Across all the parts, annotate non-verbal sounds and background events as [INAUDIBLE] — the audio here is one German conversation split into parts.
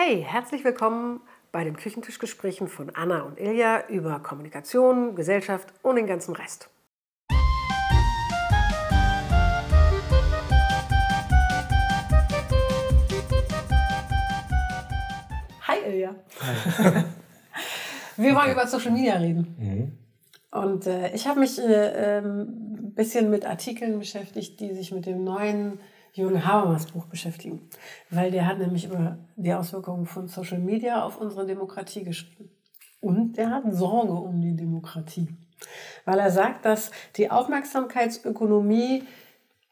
Hey, herzlich willkommen bei den Küchentischgesprächen von Anna und Ilja über Kommunikation, Gesellschaft und den ganzen Rest. Hi Ilja. [LAUGHS] Wir wollen über Social Media reden. Und äh, ich habe mich äh, ähm, ein bisschen mit Artikeln beschäftigt, die sich mit dem neuen Jürgen Habermas Buch beschäftigen. Weil der hat nämlich über die Auswirkungen von Social Media auf unsere Demokratie geschrieben. Und der hat Sorge um die Demokratie. Weil er sagt, dass die Aufmerksamkeitsökonomie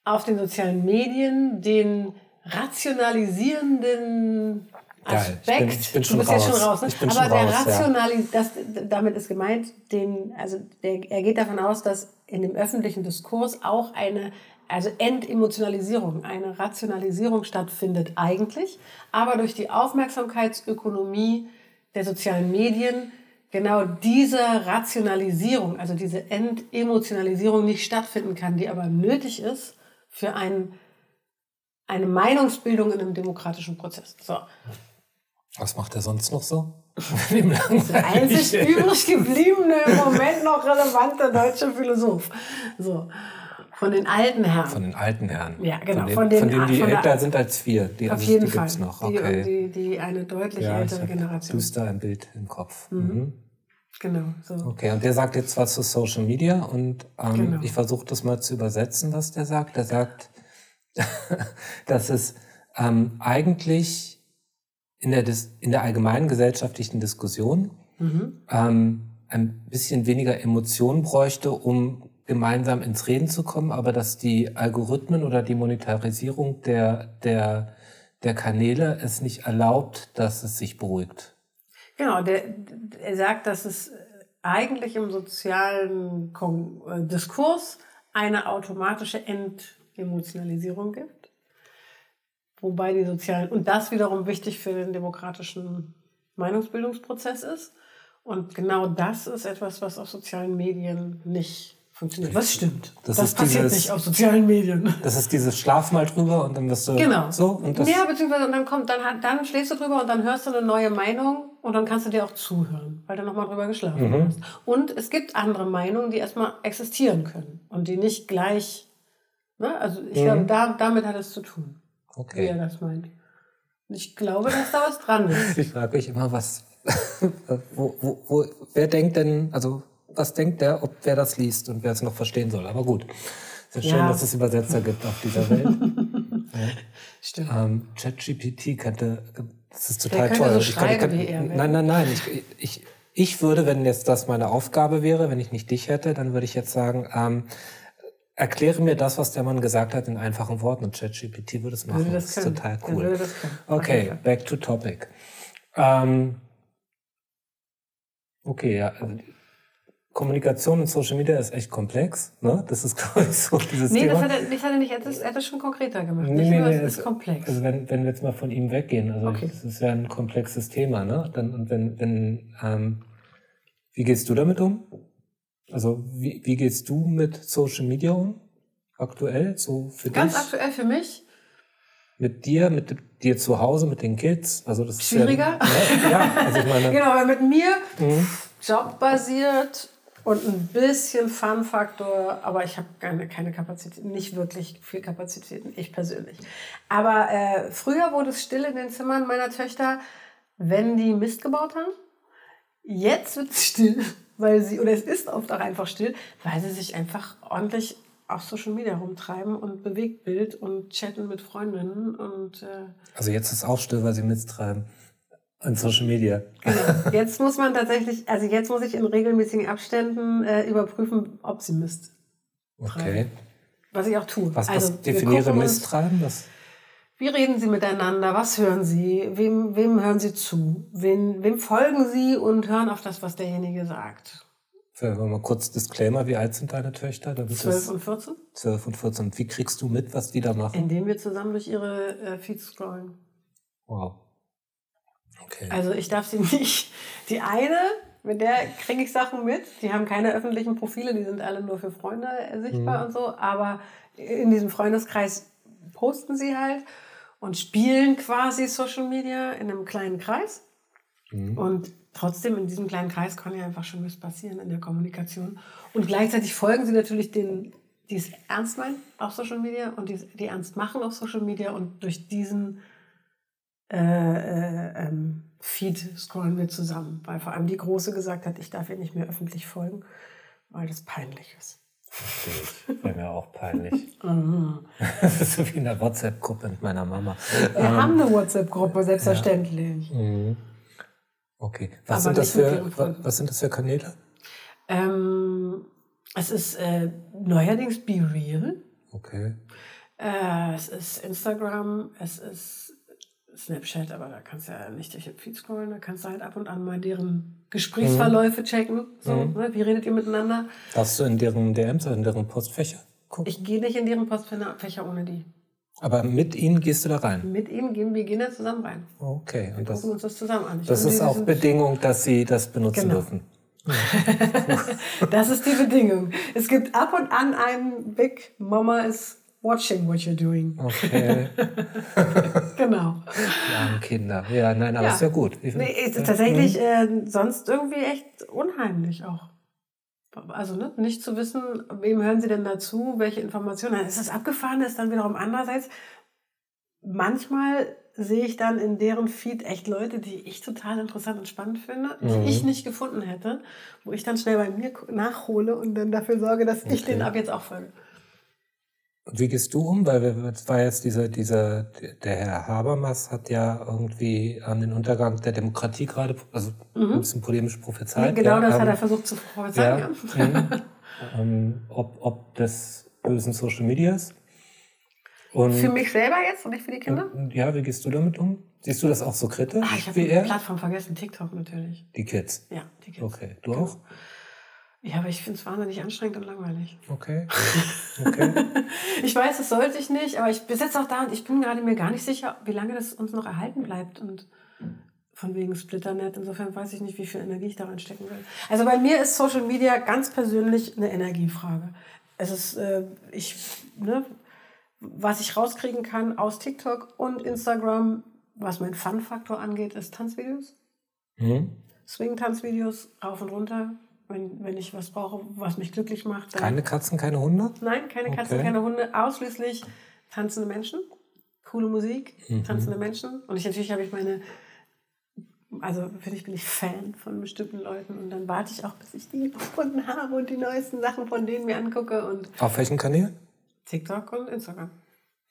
auf den sozialen Medien den rationalisierenden Geil. Aspekt. Ich bin- ich bin du bist jetzt raus. schon raus, ne? Aber schon der raus, ja. Rationalis das, damit ist gemeint, den, also der, er geht davon aus, dass in dem öffentlichen Diskurs auch eine also Entemotionalisierung, eine Rationalisierung stattfindet eigentlich, aber durch die Aufmerksamkeitsökonomie der sozialen Medien genau diese Rationalisierung, also diese Entemotionalisierung nicht stattfinden kann, die aber nötig ist für ein, eine Meinungsbildung in einem demokratischen Prozess. So. Was macht er sonst noch so? [LAUGHS] Der einzig übrig gebliebene, im Moment noch relevante deutsche Philosoph. So. Von den alten Herren. Von den alten Herren. Ja, genau, Von, den, von den- von denen die von älter sind als wir. Die, Auf also jeden die Fall. gibt's noch. Die, Okay. die, die eine deutlich ja, ältere Generation. düster ein Bild im Kopf. Mhm. Genau. So. Okay, und der sagt jetzt was zu Social Media und ähm, Genau. ich versuche das mal zu übersetzen, was der sagt. Der sagt, [LAUGHS] dass es ähm, eigentlich in der, Dis in der allgemeinen gesellschaftlichen Diskussion Mhm. ähm, ein bisschen weniger Emotionen bräuchte, um gemeinsam ins Reden zu kommen, aber dass die Algorithmen oder die Monetarisierung der, der, der Kanäle es nicht erlaubt, dass es sich beruhigt. Genau, der, er sagt, dass es eigentlich im sozialen Kon äh, Diskurs eine automatische Entemotionalisierung gibt. Wobei die sozialen, und das wiederum wichtig für den demokratischen Meinungsbildungsprozess ist. Und genau das ist etwas, was auf sozialen Medien nicht funktioniert. Was stimmt? Das Das, ist passiert dieses- nicht auf sozialen Medien. Das ist dieses Schlaf mal drüber und dann wirst du Genau. so und das ja, beziehungsweise und dann kommt, dann, dann schläfst du drüber und dann hörst du eine neue Meinung und dann kannst du dir auch zuhören, weil du nochmal drüber geschlafen Mhm. hast. Und es gibt andere Meinungen, die erstmal existieren können und die nicht gleich, ne? also ich glaube, da, damit hat es zu tun, wie er Mhm. okay. das meint. Und ich glaube, dass da was dran ist. [LAUGHS] Ich frage mich immer, was, [LAUGHS] wo, wo, wo, wer denkt denn, also was denkt der, ob wer das liest und wer es noch verstehen soll. Aber gut, es ist schön, Ja. dass es Übersetzer gibt auf dieser Welt. [LAUGHS] Stimmt. ähm, ChatGPT könnte, das ist total könnte toll. so Ich schreiben kann- wie er, Nein, nein, nein. Ich, ich, ich würde, wenn jetzt das meine Aufgabe wäre, wenn ich nicht dich hätte, dann würde ich jetzt sagen, ähm, erkläre mir das, was der Mann gesagt hat, in einfachen Worten. Und ChatGPT würde es machen. Würde das ist können. total cool. das Okay, back to topic. Ähm, okay, ja. Also Kommunikation und Social Media ist echt komplex. Ne? Das ist, [LAUGHS] glaube ich, so dieses Nee, Thema. das hat er, das hat er nicht, er hat es- er hat es schon konkreter gemacht. Nee, nicht nee, nur, nee, es ist es- komplex. Also wenn, wenn wir jetzt mal von ihm weggehen, also Okay. es ist ja ein komplexes Thema, ne? Dann, und wenn, wenn, ähm, wie gehst du damit um? Also wie, wie gehst du mit Social Media um? Aktuell, so für Ganz dich? aktuell für mich, Mit dir, mit dir zu Hause, mit den Kids? Also das ist Schwieriger? Ja, ja, also ich meine, [LAUGHS] Genau, weil mit mir Mhm. jobbasiert und ein bisschen Fun-Faktor, aber ich habe keine, keine Kapazität, nicht wirklich viel Kapazitäten, ich persönlich. Aber äh, früher wurde es still in den Zimmern meiner Töchter, wenn die Mist gebaut haben. Jetzt wird es still, [LAUGHS] weil sie, oder es ist oft auch einfach still, weil sie sich einfach ordentlich auf Social Media rumtreiben und Bewegtbild und chatten mit Freundinnen und äh, also jetzt ist auch still, weil sie mittreiben. An Social Media. Genau. Jetzt muss man tatsächlich, also jetzt muss ich in regelmäßigen Abständen äh, überprüfen, ob sie misst. Okay. Was ich auch tue. Was, also, was definiere gucken uns- Misstreiben? Das, Wie reden sie miteinander? Was hören sie? Wem, wem hören sie zu? Wen, wem folgen sie und hören auf das, was derjenige sagt? für, mal kurz Disclaimer, wie alt sind deine Töchter? Damit 12 es- und 14? 12 und 14. Und wie kriegst du mit, was die da machen? Indem wir zusammen durch ihre äh, Feeds scrollen. Wow. Okay. Also ich darf sie [LAUGHS] nicht. Die eine, mit der kriege ich Sachen mit. Die haben keine öffentlichen Profile, die sind alle nur für Freunde sichtbar und so. Aber in diesem Freundeskreis posten sie halt. Und und spielen quasi Social Media in einem kleinen Kreis. Mhm. Und trotzdem in diesem kleinen Kreis kann ja einfach schon was passieren in der Kommunikation. Und gleichzeitig folgen sie natürlich den, die es ernst meinen auf Social Media und die, die ernst machen auf Social Media. Und durch diesen äh, äh, ähm, Feed scrollen wir zusammen, weil vor allem die Große gesagt hat, ich darf ihr nicht mehr öffentlich folgen, weil das peinlich ist. Das wäre mir auch peinlich. [LAUGHS] [LAUGHS] das ist so wie in der WhatsApp-Gruppe mit meiner Mama. Wir ähm, haben eine WhatsApp-Gruppe, selbstverständlich. Ja. Mhm. Okay. Was sind, das für, was sind das für Kanäle? Ähm, es ist äh, neuerdings Be Real. Okay. Äh, es ist Instagram, es ist Snapchat, aber da kannst du ja nicht durch den Feed scrollen, da kannst du halt ab und an mal deren Gesprächsverläufe mhm. checken. So, mhm. ne? Wie redet ihr miteinander? Darfst du in deren DMs oder in deren Postfächer gucken? Ich gehe nicht in deren Postfächer ohne die. Aber mit ihnen gehst du da rein? Mit ihnen gehen wir gehen da zusammen rein. Okay. Und wir das, gucken uns das zusammen an. Ich das ist auch Bedingung, dass sie das benutzen genau. dürfen. [LAUGHS] das ist die Bedingung. Es gibt ab und an einen Big Mama is watching what you're doing. Okay. [LAUGHS] genau. Ja, Kinder. Ja, nein, aber ja. ist ja gut. Nee, ist tatsächlich mhm. äh, sonst irgendwie echt unheimlich auch. Also ne, nicht zu wissen, wem hören sie denn dazu, welche Informationen. Dann ist das abgefahren, ist dann wiederum andererseits. Manchmal sehe ich dann in deren Feed echt Leute, die ich total interessant und spannend finde, die mhm. ich nicht gefunden hätte, wo ich dann schnell bei mir nachhole und dann dafür sorge, dass okay. ich den ab jetzt auch folge. Wie gehst du um? Weil es war jetzt dieser, dieser, der Herr Habermas hat ja irgendwie an den Untergang der Demokratie gerade, also mhm. ein bisschen polemisch prophezeit. genau, das ähm, hat er versucht zu prophezeien. Ja, mhm. ähm, ob, ob das bösen Social Medias. Und, für mich selber jetzt und nicht für die Kinder? Ja, wie gehst du damit um? Siehst du das auch so kritisch? Ah, ich habe die Plattform vergessen, TikTok natürlich. Die Kids? Ja, die Kids. Okay, du genau. auch? Ja, aber ich finde es wahnsinnig anstrengend und langweilig. Okay. [LAUGHS] okay. ich weiß, das sollte ich nicht, aber ich bin jetzt auch da und ich bin gerade mir gar nicht sicher, wie lange das uns noch erhalten bleibt und von wegen Splitternet. Insofern weiß ich nicht, wie viel Energie ich da reinstecken will. Also bei mir ist Social Media ganz persönlich eine Energiefrage. Es ist, äh, ich, ne, was ich rauskriegen kann aus TikTok und Instagram, was mein Fun-Faktor angeht, ist Tanzvideos. Mhm. Swing-Tanzvideos rauf und runter wenn, wenn ich was brauche, was mich glücklich macht. keine Katzen, keine Hunde? Nein, keine okay. Katzen, keine Hunde. Ausschließlich tanzende Menschen, coole Musik, mhm. tanzende Menschen. Und ich natürlich habe ich meine, also finde ich bin ich Fan von bestimmten Leuten und dann warte ich auch, bis ich die gefunden habe und die neuesten Sachen von denen mir angucke. Und Auf welchen Kanälen? TikTok und Instagram.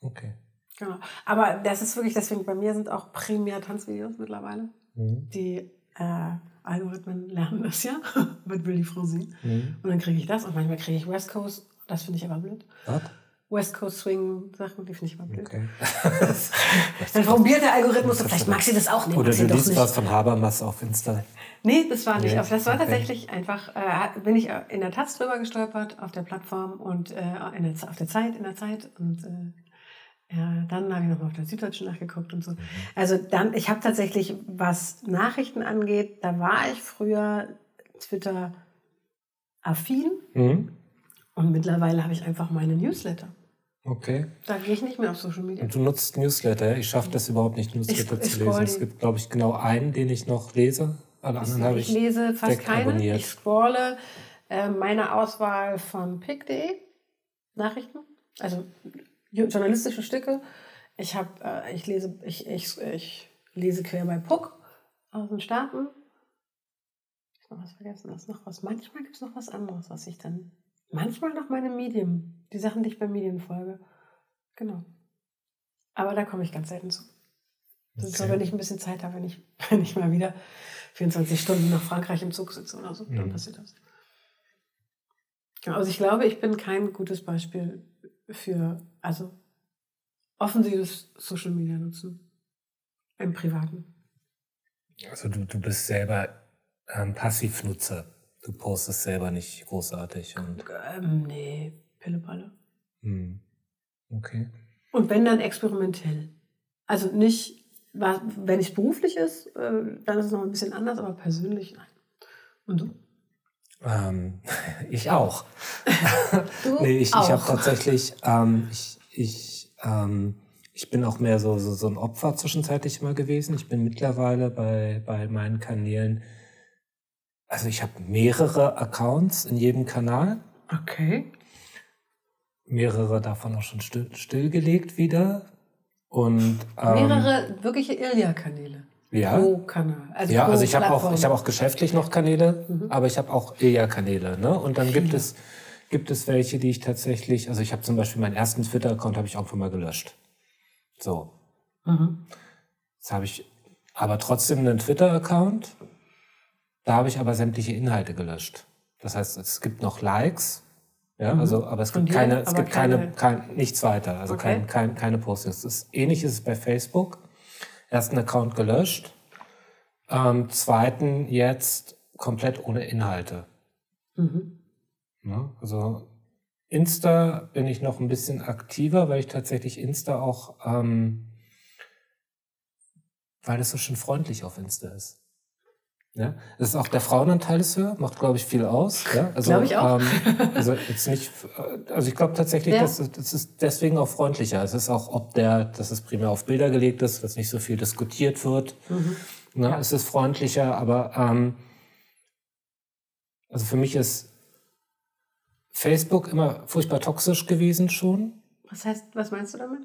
Okay. Genau. Aber das ist wirklich, deswegen bei mir sind auch primär Tanzvideos mittlerweile, mhm. die äh, Algorithmen lernen das ja. Was will die Frau sehen? Mhm. Und dann kriege ich das. Und manchmal kriege ich West Coast. Das finde ich aber blöd. Was? West Coast Swing Sachen, die finde ich aber blöd. Okay. [LAUGHS] dann probiert der Algorithmus vielleicht mag sie das auch nicht. Oder du liest was von Habermas auf Insta. Nee, das war nicht. Nee. Das war okay. tatsächlich einfach, äh, bin ich in der Taz drüber gestolpert auf der Plattform und äh, in der, auf der Zeit, in der Zeit und äh, ja, dann habe ich nochmal auf der Süddeutschen nachgeguckt und so. Also dann, ich habe tatsächlich, was Nachrichten angeht, da war ich früher Twitter affin mhm. und mittlerweile habe ich einfach meine Newsletter. Okay. Da gehe ich nicht mehr auf Social Media. Und du nutzt Newsletter. Ich schaffe das überhaupt nicht, Newsletter ich, zu lesen. Es gibt, glaube ich, genau einen, den ich noch lese. Alle anderen habe ich. Ich lese fast keine. Ich scrolle äh, meine Auswahl von pick.de Nachrichten. Also journalistische Stücke. Ich habe, äh, ich lese, ich, ich, ich lese quer bei Puck aus den Staaten. Ich noch was vergessen, da ist noch was. Manchmal gibt es noch was anderes, was ich dann. Manchmal noch meine Medien, die Sachen, die ich bei Medien folge. Genau. Aber da komme ich ganz selten zu. Das okay. ist so, wenn ich ein bisschen Zeit habe, wenn ich, [LAUGHS] wenn ich mal wieder 24 Stunden nach Frankreich im Zug sitze oder so, mhm. dann passiert das. Genau, also ich glaube, ich bin kein gutes Beispiel für, also offensives Social Media nutzen im Privaten. Also du, du bist selber ähm, Passivnutzer. Du postest selber nicht großartig. Und ähm, nee, Pillepalle. Hm. Okay. Und wenn dann experimentell. Also nicht, wenn es beruflich ist, äh, dann ist es noch ein bisschen anders, aber persönlich nein. Und du? Ähm, [LAUGHS] ich auch. [LAUGHS] du [LAUGHS] nee, ich, ich habe tatsächlich, ähm, ich, ich, ähm, ich bin auch mehr so, so, so ein Opfer zwischenzeitlich immer gewesen. Ich bin mittlerweile bei, bei meinen Kanälen, also ich habe mehrere Accounts in jedem Kanal. Okay. Mehrere davon auch schon still, stillgelegt wieder. Und, ähm, mehrere wirkliche Ilja-Kanäle. Ja. Pro Kanal. Also ja, also ich habe auch, ich habe auch geschäftlich noch Kanäle, mhm. aber ich habe auch Ilja-Kanäle. Ne? Und dann gibt es, gibt es welche, die ich tatsächlich, also ich habe zum Beispiel meinen ersten Twitter-Account habe ich auch schon mal gelöscht. So. Mhm. Jetzt habe ich aber trotzdem einen Twitter-Account. Da habe ich aber sämtliche Inhalte gelöscht. Das heißt, es gibt noch Likes, ja, mhm. also, aber es gibt dir, keine, es gibt keine, keine, kein, nichts weiter, also okay. kein, kein, keine Postings. Das ist, ähnlich ist es bei Facebook. Ersten Account gelöscht, ähm, zweiten jetzt komplett ohne Inhalte. Mhm. Ja, also Insta bin ich noch ein bisschen aktiver, weil ich tatsächlich Insta auch, ähm, weil es so schön freundlich auf Insta ist. Ja, das ist auch der Frauenanteil ist höher, macht glaube ich viel aus. Ja, also, glaube ich auch. Ähm, [LAUGHS] also jetzt nicht, also ich glaube tatsächlich, ja. dass das ist deswegen auch freundlicher. Es ist auch, ob der, dass es primär auf Bilder gelegt ist, dass nicht so viel diskutiert wird. Mhm. Ne, ja. Es ist freundlicher, aber ähm, also für mich ist Facebook immer furchtbar toxisch gewesen schon. Was heißt, was meinst du damit?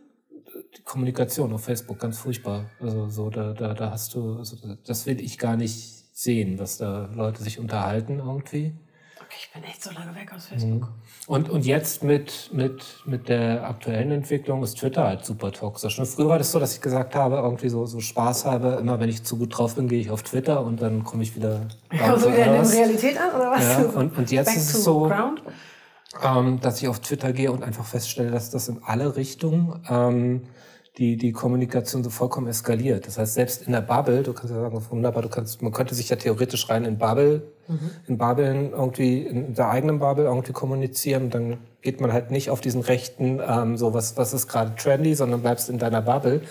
Die Kommunikation auf Facebook ganz furchtbar. Also so, da, da, da hast du, also das will ich gar nicht sehen, dass da Leute sich unterhalten irgendwie. Okay, ich bin echt so lange weg aus Facebook. Mhm. Und, und jetzt mit, mit, mit der aktuellen Entwicklung ist Twitter halt super toxisch. Und früher war das so, dass ich gesagt habe, irgendwie so, so Spaß habe, immer wenn ich zu gut drauf bin, gehe ich auf Twitter und dann komme ich wieder. Kommst du wieder in die Realität an oder was? Ja, und, und jetzt Back ist es so. Ähm, dass ich auf Twitter gehe und einfach feststelle, dass das in alle Richtungen ähm, die, die Kommunikation so vollkommen eskaliert. Das heißt, selbst in der Bubble, du kannst ja sagen, wunderbar, du kannst, man könnte sich ja theoretisch rein in Bubble, mhm. in Bubblen irgendwie, in der eigenen Bubble irgendwie kommunizieren. Dann geht man halt nicht auf diesen rechten, ähm, so was, was ist gerade trendy, sondern bleibst in deiner Bubble.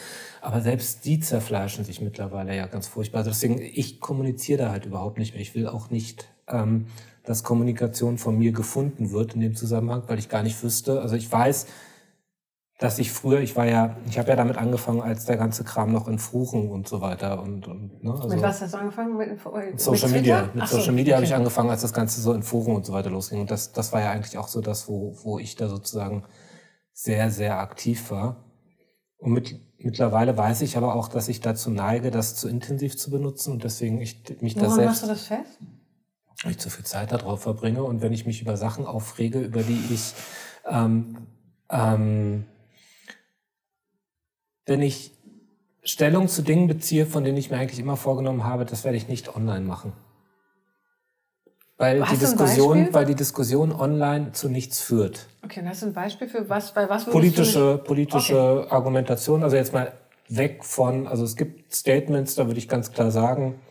Aber selbst die zerfleischen sich mittlerweile ja ganz furchtbar. Also deswegen, ich kommuniziere da halt überhaupt nicht mehr. Ich will auch nicht ähm, dass Kommunikation von mir gefunden wird in dem Zusammenhang, weil ich gar nicht wüsste. Also ich weiß, dass ich früher, ich war ja, ich habe ja damit angefangen, als der ganze Kram noch in Fruchen und so weiter und, und ne, also mit was hast du angefangen? Mit, mit Social mit Media. Mit Ach Social so, Media okay. habe ich angefangen, als das Ganze so in Foren und so weiter losging. Und das, das war ja eigentlich auch so das, wo, wo ich da sozusagen sehr, sehr aktiv war. Und mit, mittlerweile weiß ich aber auch, dass ich dazu neige, das zu intensiv zu benutzen und deswegen ich mich Woran da selbst. machst du das fest? weil ich zu viel Zeit darauf verbringe und wenn ich mich über Sachen aufrege, über die ich, ähm, ähm, wenn ich Stellung zu Dingen beziehe, von denen ich mir eigentlich immer vorgenommen habe, das werde ich nicht online machen. Weil die Diskussion, weil die Diskussion online zu nichts führt. Okay, hast du ein Beispiel für was, bei was Politische, politische okay. Argumentation, also jetzt mal weg von, also es gibt Statements, da würde ich ganz klar sagen,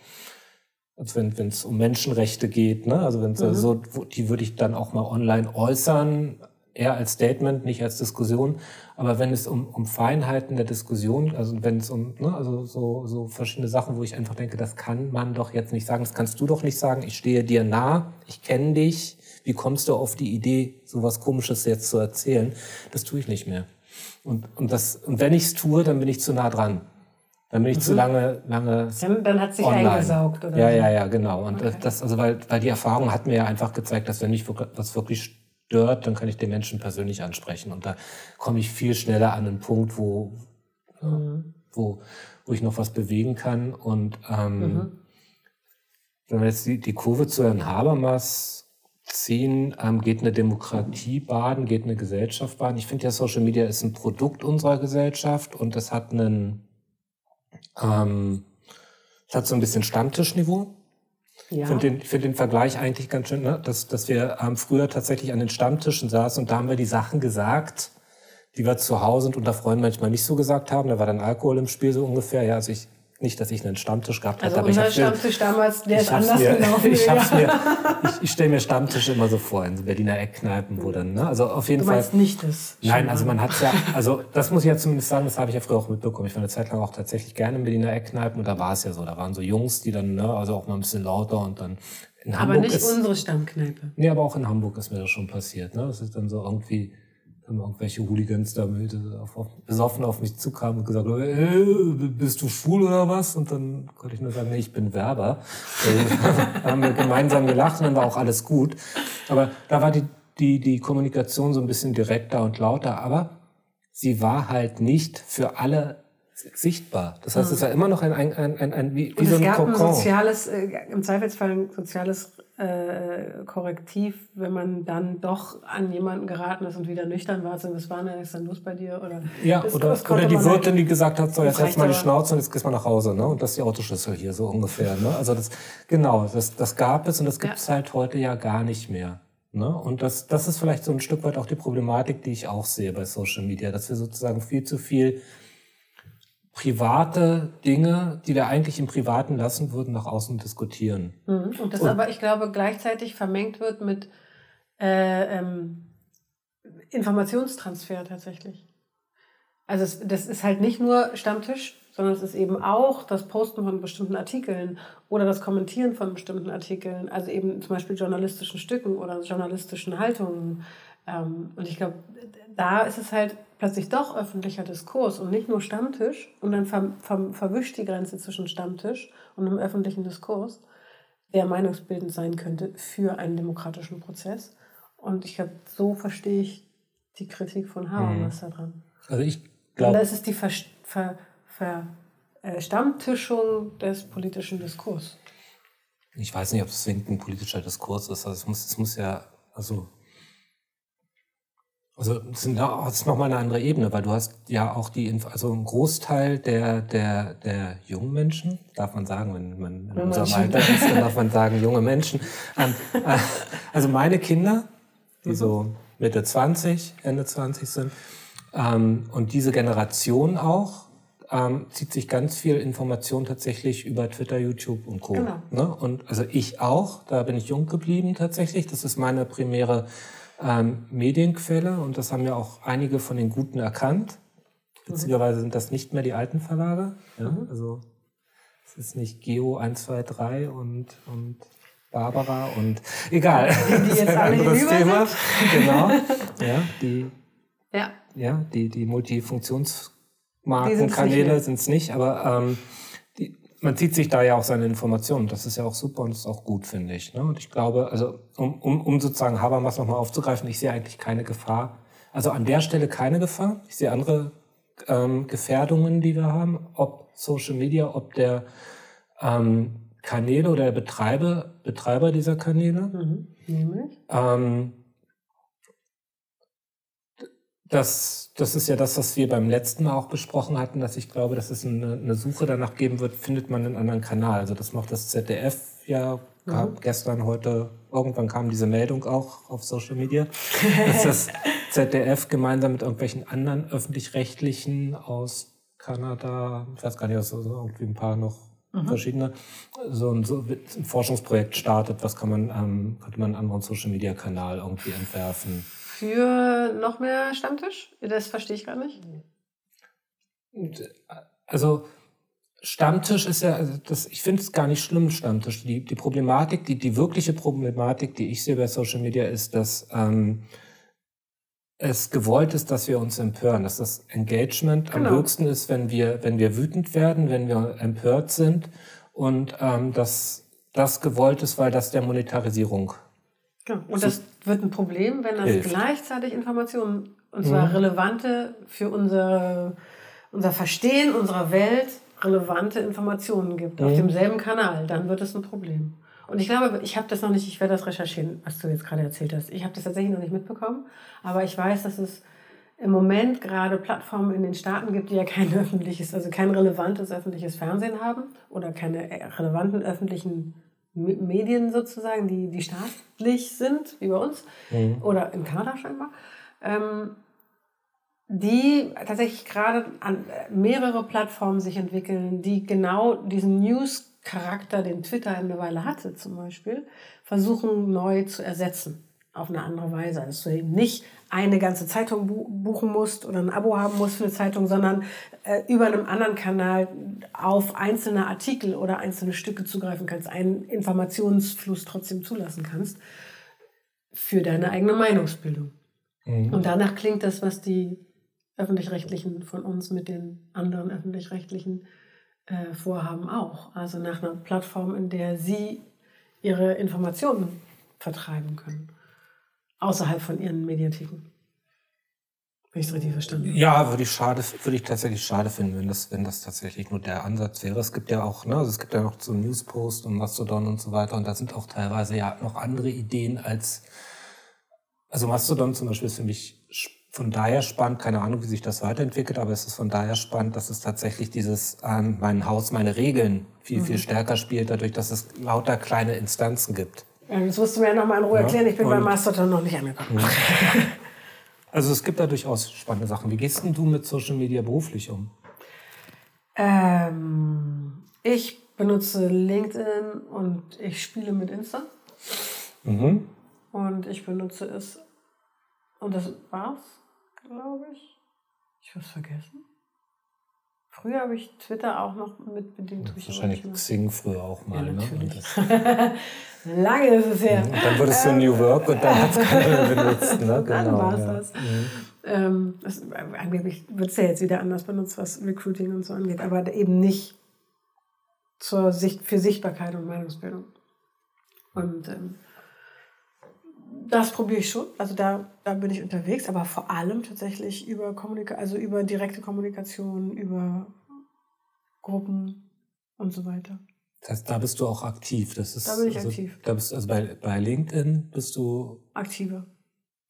also wenn es um Menschenrechte geht, ne? also wenn mhm. so, die würde ich dann auch mal online äußern, eher als Statement, nicht als Diskussion. Aber wenn es um, um Feinheiten der Diskussion, also wenn es um, ne, also so, so verschiedene Sachen, wo ich einfach denke, das kann man doch jetzt nicht sagen, das kannst du doch nicht sagen, ich stehe dir nah, ich kenne dich, wie kommst du auf die Idee, so was Komisches jetzt zu erzählen? Das tue ich nicht mehr. Und, und, das, und wenn ich es tue, dann bin ich zu nah dran. Dann bin ich mhm. zu lange, lange. Dann, dann hat sich online. eingesaugt, oder? Ja, ja, ja, genau. Und okay. das, also weil, weil die Erfahrung hat mir ja einfach gezeigt, dass wenn mich was wirklich stört, dann kann ich den Menschen persönlich ansprechen. Und da komme ich viel schneller an einen Punkt, wo, mhm. wo, wo ich noch was bewegen kann. Und ähm, mhm. wenn wir jetzt die, die Kurve zu Herrn Habermas ziehen, ähm, geht eine Demokratie baden, geht eine Gesellschaft baden. Ich finde ja, Social Media ist ein Produkt unserer Gesellschaft und es hat einen ähm, es hat so ein bisschen Stammtischniveau. Ja. Ich finde den, find den Vergleich eigentlich ganz schön, ne? dass, dass wir ähm, früher tatsächlich an den Stammtischen saßen und da haben wir die Sachen gesagt, die wir zu Hause und unter Freunden manchmal nicht so gesagt haben. Da war dann Alkohol im Spiel so ungefähr. Ja, also ich nicht, dass ich einen Stammtisch gehabt hätte. Also aber unser ich Stammtisch mir, damals, der ist anders mir, gelaufen. [LAUGHS] Ich, mir, ich, ich stelle mir Stammtische immer so vor, in Berliner Eckkneipen, wo dann, ne? also auf jeden du Fall. nicht das? Nein, also man hat ja, also das muss ich ja zumindest sagen, das habe ich ja früher auch mitbekommen. Ich war eine Zeit lang auch tatsächlich gerne in Berliner Eckkneipen und da war es ja so, da waren so Jungs, die dann, ne, also auch mal ein bisschen lauter und dann in Hamburg Aber nicht ist, unsere Stammkneipe. Nee, aber auch in Hamburg ist mir das schon passiert, ne? Das ist dann so irgendwie, immer irgendwelche Hooligans da mit, auf, auf, besoffen auf mich zukamen und gesagt haben, äh, bist du schwul oder was? Und dann konnte ich nur sagen, nee, ich bin Werber. da [LAUGHS] haben wir gemeinsam gelacht und dann war auch alles gut. Aber da war die, die, die Kommunikation so ein bisschen direkter und lauter, aber sie war halt nicht für alle sichtbar. Das heißt, es war immer noch ein, ein, ein, ein, ein wie, wie so ein es gab Kokon. ein soziales, äh, im Zweifelsfall ein soziales äh, Korrektiv, wenn man dann doch an jemanden geraten ist und wieder nüchtern war. Also, was war denn jetzt dann los bei dir? Oder, Ja, das- oder, das oder die Wirtin, halt- die gesagt hat, so, jetzt hältst mal die. Schnauze und jetzt gehst mal nach Hause, ne? Und das ist die Autoschlüssel hier, so ungefähr, ne? Also das, genau, das, das gab es und das gibt es halt heute ja gar nicht mehr. Ne? Und das, das ist vielleicht so ein Stück weit auch die Problematik, die ich auch sehe bei Social Media, dass wir sozusagen viel zu viel private Dinge, die wir eigentlich im Privaten lassen würden, nach außen diskutieren. Mhm. Und das aber, ich glaube, gleichzeitig vermengt wird mit äh, ähm, Informationstransfer tatsächlich. Also es, das ist halt nicht nur Stammtisch, sondern es ist eben auch das Posten von bestimmten Artikeln oder das Kommentieren von bestimmten Artikeln, also eben zum Beispiel journalistischen Stücken oder journalistischen Haltungen. Ähm, und ich glaube, da ist es halt plötzlich doch öffentlicher Diskurs und nicht nur Stammtisch und dann ver, ver, verwischt die Grenze zwischen Stammtisch und einem öffentlichen Diskurs, der meinungsbildend sein könnte für einen demokratischen Prozess. Und ich glaube, so verstehe ich die Kritik von Habermas daran. Also ich glaube, das ist die Ver, Ver, äh, Stammtischung des politischen Diskurs. ich weiß nicht, ob es zwingend ein politischer Diskurs ist. Also es muss, es muss ja, also Also das ist nochmal eine andere Ebene, weil du hast ja auch die, Inf also ein Großteil der, der, der jungen Menschen, darf man sagen, wenn man in Junge unserem Menschen. Alter ist, dann darf man sagen, junge Menschen. Ähm, äh, also meine Kinder, die so Mitte 20, Ende 20 sind, ähm, und diese Generation auch, ähm, zieht sich ganz viel Information tatsächlich über Twitter, YouTube und Co. Genau. Ne? Und also ich auch, da bin ich jung geblieben tatsächlich. Das ist meine primäre ähm, Medienquelle und das haben ja auch einige von den Guten erkannt. Witzigerweise sind das nicht mehr die alten Verlage. Ja? Also es ist nicht Geo 123 und, und Barbara und egal. Die [LAUGHS] Das ist jetzt ein alle anderes Thema. sind. Genau. [LAUGHS] Ja, die Ja. ja, die, die Die Multifunktionsmarkenkanäle sind es nicht, aber ähm, die, man zieht sich da ja auch seine Informationen. Das ist ja auch super und das ist auch gut, finde ich. Ne? Und ich glaube, also um, um, um sozusagen Habermas nochmal aufzugreifen, ich sehe eigentlich keine Gefahr. Also an der Stelle keine Gefahr. Ich sehe andere ähm, Gefährdungen, die wir haben, ob Social Media, ob der ähm, Kanäle oder der Betreiber, Betreiber dieser Kanäle. Mhm. Nämlich? Ähm, das, das ist ja das, was wir beim letzten Mal auch besprochen hatten, dass ich glaube, dass es eine, eine Suche danach geben wird, findet man einen anderen Kanal. Also das macht das ZDF ja gab gestern, heute, irgendwann kam diese Meldung auch auf Social Media, [LAUGHS] dass das ZDF gemeinsam mit irgendwelchen anderen öffentlich-rechtlichen aus Kanada, ich weiß gar nicht, was so irgendwie ein paar noch verschiedene, so ein, so ein Forschungsprojekt startet, was kann man, ähm, könnte man einen anderen Social Media Kanal irgendwie entwerfen. Für noch mehr Stammtisch? Das verstehe ich gar nicht. Also Stammtisch ist ja, also das, ich finde es gar nicht schlimm, Stammtisch. Die, die Problematik, die, die wirkliche Problematik, die ich sehe bei Social Media, ist, dass ähm, es gewollt ist, dass wir uns empören, dass das Engagement am Genau. höchsten ist, wenn wir, wenn wir wütend werden, wenn wir empört sind und ähm, dass das gewollt ist, weil das der Monetarisierung Genau. Und das wird ein Problem, wenn das Hilft. gleichzeitig Informationen, und zwar relevante für unser, unser Verstehen unserer Welt, relevante Informationen gibt auf demselben Kanal, dann wird es ein Problem. Und ich glaube, ich habe das noch nicht, ich werde das recherchieren, was du jetzt gerade erzählt hast. Ich habe das tatsächlich noch nicht mitbekommen, aber ich weiß, dass es im Moment gerade Plattformen in den Staaten gibt, die ja kein [LAUGHS] öffentliches, also kein relevantes öffentliches Fernsehen haben oder keine äh, relevanten öffentlichen Medien sozusagen, die, die staatlich sind, wie bei uns, oder in Kanada scheinbar, ähm, die tatsächlich gerade an äh, mehrere Plattformen sich entwickeln, die genau diesen News-Charakter, den Twitter eine Weile hatte zum Beispiel, versuchen neu zu ersetzen auf eine andere Weise. Dass du eben nicht eine ganze Zeitung bu buchen musst oder ein Abo haben musst für eine Zeitung, sondern äh, über einem anderen Kanal auf einzelne Artikel oder einzelne Stücke zugreifen kannst, einen Informationsfluss trotzdem zulassen kannst für deine eigene Meinungsbildung. Mhm. Und danach klingt das, was die öffentlich-rechtlichen von uns mit den anderen öffentlich-rechtlichen äh, vorhaben, auch. Also nach einer Plattform, in der sie ihre Informationen vertreiben können, außerhalb von ihren Mediatheken. Wenn ich es richtig verstanden habe. Ja, würde ich schade, würde ich tatsächlich schade finden, wenn das, wenn das tatsächlich nur der Ansatz wäre. Es gibt ja auch, ne, also es gibt ja noch so Newspost und Mastodon und so weiter und da sind auch teilweise ja noch andere Ideen als, also Mastodon zum Beispiel ist für mich von daher spannend, keine Ahnung, wie sich das weiterentwickelt, aber es ist von daher spannend, dass es tatsächlich dieses ähm, mein Haus, meine Regeln viel, mhm. viel stärker spielt, dadurch, dass es lauter kleine Instanzen gibt. Das musst du mir ja nochmal in Ruhe ja. erklären, ich bin und, bei Mastodon noch nicht angekommen. [LAUGHS] Also es gibt da durchaus spannende Sachen. Wie gehst denn du mit Social Media beruflich um? Ähm, ich benutze LinkedIn und ich spiele mit Insta. Mhm. Und ich benutze es. Und das war's, glaube ich. Ich habe es vergessen. Früher habe ich Twitter auch noch mit bedient. Wahrscheinlich Xing früher auch mal. Ja, ne? natürlich. Ne? [LAUGHS] Lange ist es her. Und dann wurdest du New Work und dann hat es keiner mehr benutzt. Ne? [LAUGHS] Genau, dann war es ja. das. Mhm. Ähm, das. Angeblich wird es ja jetzt wieder anders benutzt, was Recruiting und so angeht, aber eben nicht zur Sicht, für Sichtbarkeit und Meinungsbildung. Und ähm, das probiere ich schon. Also da, da bin ich unterwegs, aber vor allem tatsächlich über Kommunika also über direkte Kommunikation, über Gruppen und so weiter. Das heißt, da bist du auch aktiv. Das ist, da bin ich also, aktiv. Da bist, also bei, bei LinkedIn bist du. Aktiver.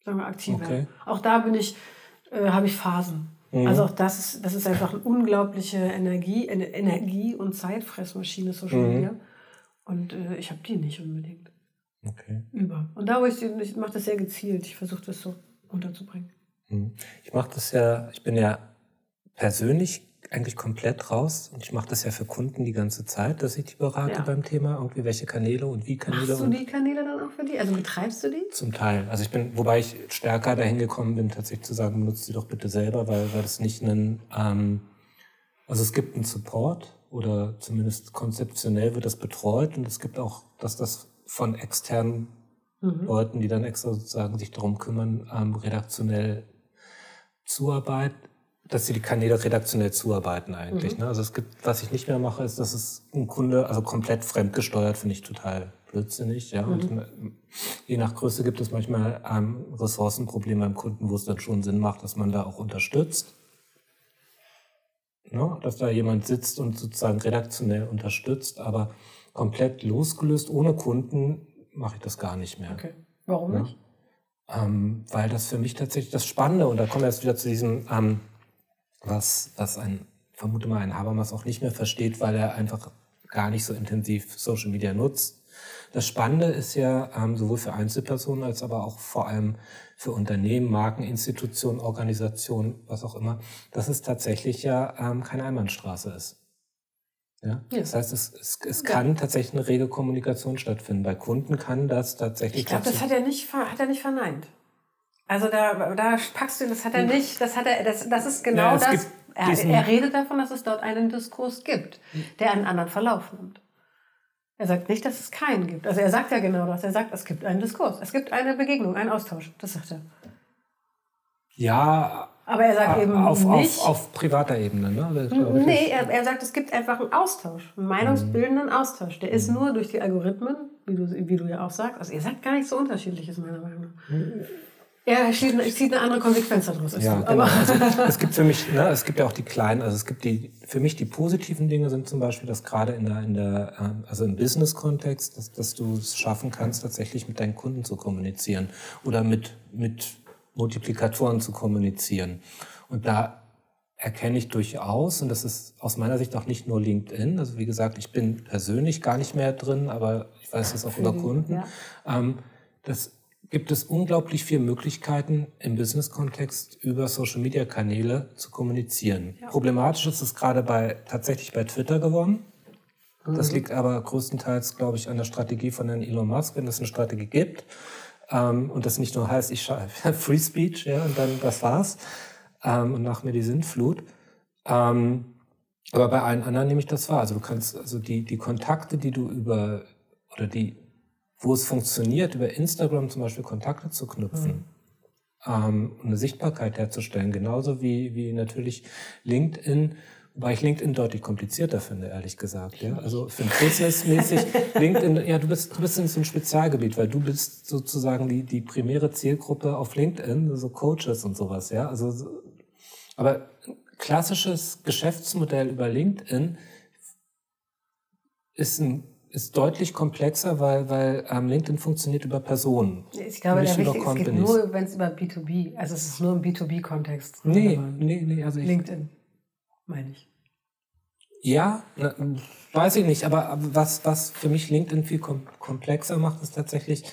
Sagen wir aktiver. Okay. Auch da bin ich, äh, habe ich Phasen. Mhm. Also auch das ist, das ist einfach eine unglaubliche Energie, eine Energie- und Zeitfressmaschine, Social mhm. Media. Und äh, ich habe die nicht unbedingt. Okay. Über. Und da, wo ich, ich mache das sehr gezielt. Ich versuche das so unterzubringen. Mhm. Ich mache das ja, ich bin ja persönlich eigentlich komplett raus. Und ich mache das ja für Kunden die ganze Zeit, dass ich die berate ja. beim Thema, irgendwie welche Kanäle und wie Kanäle. Machst du die Kanäle dann auch für die? Also betreibst du die? Zum Teil. Also ich bin, wobei ich stärker dahin gekommen bin, tatsächlich zu sagen, benutzt sie doch bitte selber, weil, weil das nicht ein, ähm, also es gibt einen Support oder zumindest konzeptionell wird das betreut und es gibt auch, dass das von externen mhm. Leuten, die dann extra sozusagen sich darum kümmern, ähm, redaktionell Zuarbeit, dass sie die Kanäle redaktionell zuarbeiten eigentlich. Mhm. Ne? Also es gibt, was ich nicht mehr mache, ist, dass es ein Kunde, also komplett fremdgesteuert, finde ich total blödsinnig. Ja? Mhm. Und je nach Größe gibt es manchmal ähm, Ressourcenprobleme beim Kunden, wo es dann schon Sinn macht, dass man da auch unterstützt. Ne? Dass da jemand sitzt und sozusagen redaktionell unterstützt, aber komplett losgelöst, ohne Kunden, mache ich das gar nicht mehr. Okay. Warum ja? nicht? Ähm, weil das für mich tatsächlich das Spannende, und da kommen wir jetzt wieder zu diesem, ähm, was, was ein, vermute mal, ein Habermas auch nicht mehr versteht, weil er einfach gar nicht so intensiv Social Media nutzt. Das Spannende ist ja ähm, sowohl für Einzelpersonen als aber auch vor allem für Unternehmen, Marken, Institutionen, Organisationen, was auch immer, dass es tatsächlich ja ähm, keine Einbahnstraße ist. Ja? ja. Das heißt, es, es, es kann ja. tatsächlich eine rege Kommunikation stattfinden. Bei Kunden kann das tatsächlich. Ich glaube, das hat er nicht, hat er nicht verneint. Also da, da packst du, das hat er hm. nicht, das hat er, das, das ist genau ja, das. Er, er, redet davon, dass es dort einen Diskurs gibt, der einen anderen Verlauf nimmt. Er sagt nicht, dass es keinen gibt. Also er sagt ja genau das. Er sagt, es gibt einen Diskurs, es gibt eine Begegnung, einen Austausch. Das sagt er. Ja, aber er sagt eben auf, nicht... Auf, auf privater Ebene, ne? Nee, er, er sagt, es gibt einfach einen Austausch, einen meinungsbildenden Austausch. Der ist mhm. nur durch die Algorithmen, wie du, wie du ja auch sagst, also er sagt gar nicht so unterschiedliches, meiner Meinung nach. Mhm. Er zieht eine andere Konsequenz daraus. Ja, genau. Also, [LAUGHS] es gibt für mich, ne, es gibt ja auch die kleinen, also es gibt die, für mich die positiven Dinge sind zum Beispiel, dass gerade in der, in der, ähm, also im Business-Kontext, dass, dass du es schaffen kannst, tatsächlich mit deinen Kunden zu kommunizieren oder mit, mit Multiplikatoren zu kommunizieren. Und da erkenne ich durchaus, und das ist aus meiner Sicht auch nicht nur LinkedIn, also wie gesagt, ich bin persönlich gar nicht mehr drin, aber ich weiß das auch über Kunden, ja. ähm, das gibt es unglaublich viele Möglichkeiten im Business-Kontext über Social-Media-Kanäle zu kommunizieren. Ja. Problematisch ist es gerade bei, tatsächlich bei Twitter geworden. Das mhm. liegt aber größtenteils, glaube ich, an der Strategie von Herrn Elon Musk, wenn es eine Strategie gibt, ähm, und das nicht nur heißt, ich schreibe [LAUGHS] Free Speech, ja, und dann das war's. Ähm, und nach mir die Sintflut. Ähm, aber bei allen anderen nehme ich das wahr. Also du kannst, also die, die Kontakte, die du über, oder die, wo es funktioniert, über Instagram zum Beispiel Kontakte zu knüpfen. Mhm. ähm, eine Sichtbarkeit herzustellen. Genauso wie, wie natürlich LinkedIn, wobei ich LinkedIn deutlich komplizierter finde, ehrlich gesagt. Ja? Also für businessmäßig [LAUGHS] LinkedIn, ja, du bist, du bist in so einem Spezialgebiet, weil du bist sozusagen die, die primäre Zielgruppe auf LinkedIn, so Coaches und sowas, ja. Also, aber klassisches Geschäftsmodell über LinkedIn ist ein ist deutlich komplexer, weil, weil ähm, LinkedIn funktioniert über Personen. Ich glaube, der wichtig, es geht nur, wenn es über B2B, also es ist nur im B2B-Kontext. Nee, nee, nee. Also LinkedIn, meine ich. Ja, na, weiß ich nicht, aber, was, was für mich LinkedIn viel kom komplexer macht, ist tatsächlich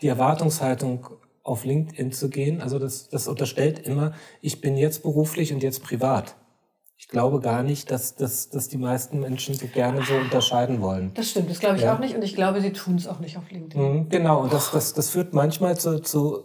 die Erwartungshaltung auf LinkedIn zu gehen. Also das, das unterstellt immer, ich bin jetzt beruflich und jetzt privat. Ich glaube gar nicht, dass, dass, dass die meisten Menschen so gerne so unterscheiden wollen. Das stimmt, das glaube ich ja. auch nicht und ich glaube, sie tun es auch nicht auf LinkedIn. Mhm, genau, und das, das, das führt manchmal zu, zu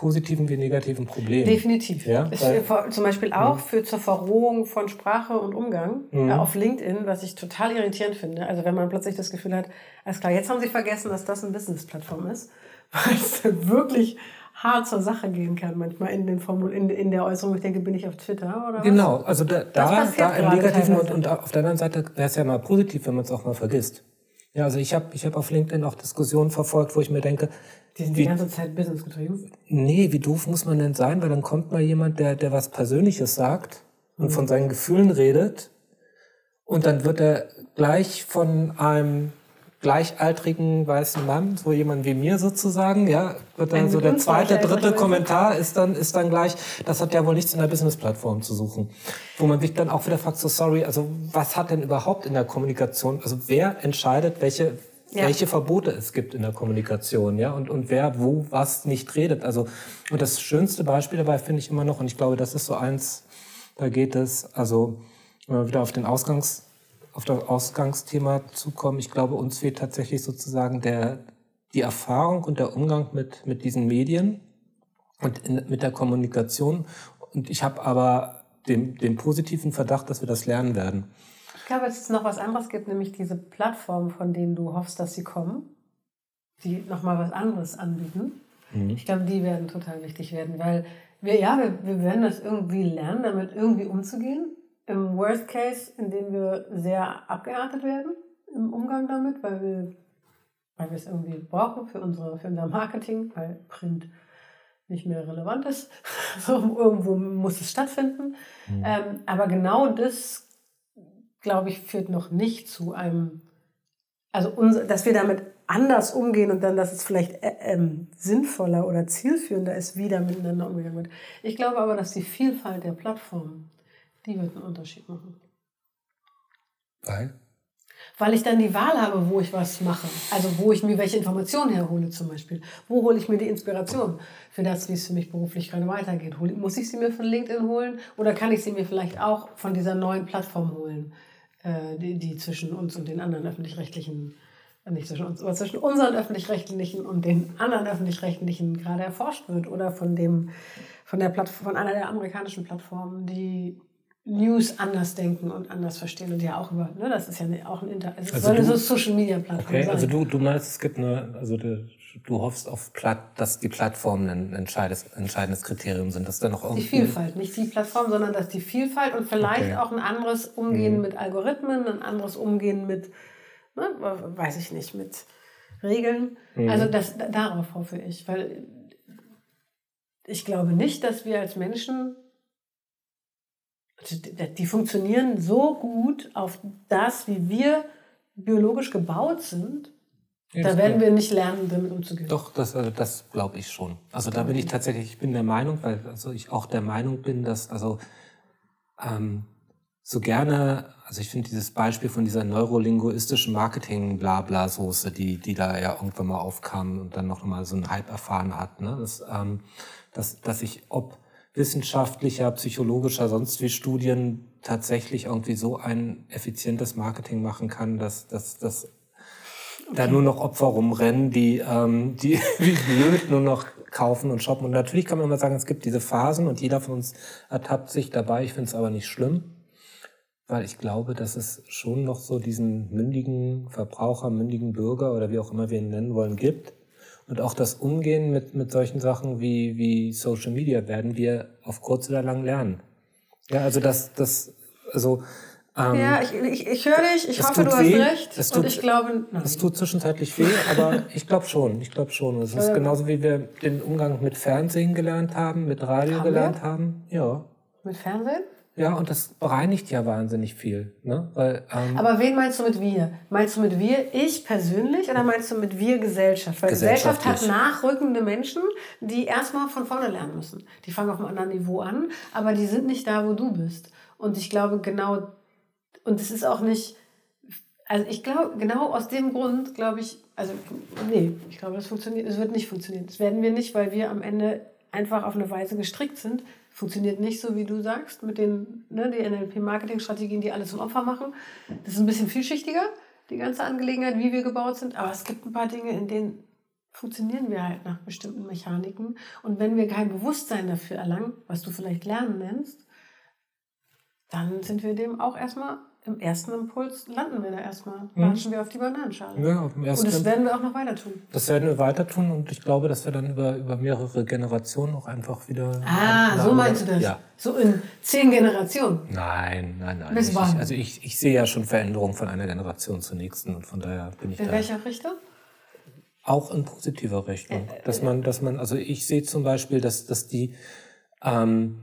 positiven wie negativen Problemen. Definitiv. Ja, Weil, zum Beispiel auch mhm. für zur Verrohung von Sprache und Umgang mhm. auf LinkedIn, was ich total irritierend finde. Also wenn man plötzlich das Gefühl hat, alles klar, jetzt haben sie vergessen, dass das eine Business-Plattform ist, [LAUGHS] weil es wirklich hart zur Sache gehen kann, manchmal in, den Formul in, in der Äußerung. Ich denke, bin ich auf Twitter oder was? Genau, also da, da, da im Negativen und, und auf der anderen Seite wäre es ja mal positiv, wenn man es auch mal vergisst. Ja, also ich habe ich hab auf LinkedIn auch Diskussionen verfolgt, wo ich mir denke, die sind wie, die ganze Zeit Business getrieben? Nee, wie doof muss man denn sein? Weil dann kommt mal jemand, der, der was Persönliches sagt und mhm. von seinen Gefühlen redet und dann wird er gleich von einem gleichaltrigen weißen Mann, so jemand wie mir sozusagen, ja, wird dann so der zweite, dritte Kommentar ist dann, ist dann gleich, das hat ja wohl nichts in der Business-Plattform zu suchen. Wo man sich dann auch wieder fragt, so sorry, also was hat denn überhaupt in der Kommunikation, also wer entscheidet, welche, ja. welche Verbote es gibt in der Kommunikation, ja, und, und wer wo was nicht redet. Also, und das schönste Beispiel dabei finde ich immer noch, und ich glaube, das ist so eins, da geht es, also, wenn wir wieder auf den Ausgangs, auf das Ausgangsthema zukommen, ich glaube, uns fehlt tatsächlich sozusagen der, die Erfahrung und der Umgang mit, mit diesen Medien und in, mit der Kommunikation. Und ich habe aber den, den positiven Verdacht, dass wir das lernen werden. Ich glaube, dass es noch was anderes gibt, nämlich diese Plattformen, von denen du hoffst, dass sie kommen, die nochmal was anderes anbieten. Mhm. Ich glaube, die werden total wichtig werden, weil wir, ja, wir, wir werden das irgendwie lernen, damit irgendwie umzugehen. Im Worst Case, indem wir sehr abgeartet werden im Umgang damit, weil wir, weil wir es irgendwie brauchen für, unsere, für unser Marketing, weil Print nicht mehr relevant ist. [LAUGHS] so, irgendwo muss es stattfinden. Mhm. Ähm, aber genau das, glaube ich, führt noch nicht zu einem, also unser, dass wir damit anders umgehen und dann, dass es vielleicht äh, ähm, sinnvoller oder zielführender ist, wieder miteinander umgegangen wird. Ich glaube aber, dass die Vielfalt der Plattformen die wird einen Unterschied machen. Weil? Weil ich dann die Wahl habe, wo ich was mache. Also wo ich mir welche Informationen herhole zum Beispiel. Wo hole ich mir die Inspiration für das, wie es für mich beruflich gerade weitergeht? Muss ich sie mir von LinkedIn holen oder kann ich sie mir vielleicht auch von dieser neuen Plattform holen, äh, die, die zwischen uns und den anderen öffentlich-rechtlichen, nicht zwischen uns, aber zwischen unseren öffentlich-rechtlichen und den anderen öffentlich-rechtlichen gerade erforscht wird oder von dem, von der Plattform, von einer der amerikanischen Plattformen, die News anders denken und anders verstehen und ja auch über, ne, das ist ja auch ein Inter, also, also soll eine so Social Media Plattform okay, sein. Also du, du meinst, es gibt eine, also du, du hoffst auf Platt, dass die Plattformen ein entscheidendes, entscheidendes Kriterium sind, dass da noch irgendwie... Die Vielfalt, nicht die Plattform, sondern dass die Vielfalt und vielleicht okay. auch ein anderes Umgehen mhm. mit Algorithmen, ein anderes Umgehen mit, ne, weiß ich nicht, mit Regeln. Mhm. Also das, darauf hoffe ich, weil ich glaube nicht, dass wir als Menschen die funktionieren so gut auf das, wie wir biologisch gebaut sind. Ja, da werden wir nicht lernen, damit umzugehen. Doch, das, also das glaube ich schon. Also da bin ich tatsächlich, ich bin der Meinung, weil also ich auch der Meinung bin, dass also ähm, so gerne, also ich finde dieses Beispiel von dieser neurolinguistischen Marketing-Blabla-Soße, die, die da ja irgendwann mal aufkam und dann noch mal so einen Hype erfahren hat, ne? dass, ähm, dass, dass ich, ob wissenschaftlicher, psychologischer, sonst wie Studien tatsächlich irgendwie so ein effizientes Marketing machen kann, dass, dass, dass okay. da nur noch Opfer rumrennen, die, ähm, die [LAUGHS] wie blöd nur noch kaufen und shoppen. Und natürlich kann man immer sagen, es gibt diese Phasen und jeder von uns ertappt sich dabei. Ich finde es aber nicht schlimm, weil ich glaube, dass es schon noch so diesen mündigen Verbraucher, mündigen Bürger oder wie auch immer wir ihn nennen wollen, gibt Und auch das Umgehen mit, mit solchen Sachen wie, wie Social Media werden wir auf kurz oder lang lernen. Ja, also das, das, also, ähm, ja, ich, ich, ich höre dich, ich hoffe, du weh. hast recht. Es tut, und ich glaube, nein. Es tut zwischenzeitlich weh, aber [LAUGHS] ich glaube schon, ich glaube schon. Es ist genauso wie wir den Umgang mit Fernsehen gelernt haben, mit Radio haben gelernt wir? haben. Ja. Mit Fernsehen? Ja, und das bereinigt ja wahnsinnig viel. Ne? Weil, ähm, Aber wen meinst du mit wir? Meinst du mit wir ich persönlich oder meinst du mit wir Gesellschaft? Weil Gesellschaft hat nachrückende Menschen, die erstmal von vorne lernen müssen. Die fangen auf einem anderen Niveau an, aber die sind nicht da, wo du bist. Und ich glaube genau, und es ist auch nicht, also ich glaube, genau aus dem Grund glaube ich, also nee, ich glaube, das funktioniert, es wird nicht funktionieren. Das werden wir nicht, weil wir am Ende einfach auf eine Weise gestrickt sind, funktioniert nicht so, wie du sagst, mit den ne, die NLP-Marketing-Strategien, die alle zum Opfer machen. Das ist ein bisschen vielschichtiger, die ganze Angelegenheit, wie wir gebaut sind. Aber es gibt ein paar Dinge, in denen funktionieren wir halt nach bestimmten Mechaniken. Und wenn wir kein Bewusstsein dafür erlangen, was du vielleicht Lernen nennst, dann sind wir dem auch erstmal im ersten Impuls landen wir da erstmal. Latschen mhm. wir auf die Bananenschale. Ja, auf dem ersten und das werden wir auch noch weiter tun. Das werden wir weiter tun und ich glaube, dass wir dann über, über mehrere Generationen auch einfach wieder. Ah, so meinst du das? Ja. So in zehn Generationen? Nein, nein, nein. Bis wann? also ich, ich sehe ja schon Veränderungen von einer Generation zur nächsten und von daher bin ich in da. In welcher Richtung? Auch in positiver Richtung. Äh, äh, dass man, dass man, also ich sehe zum Beispiel, dass, dass die, ähm,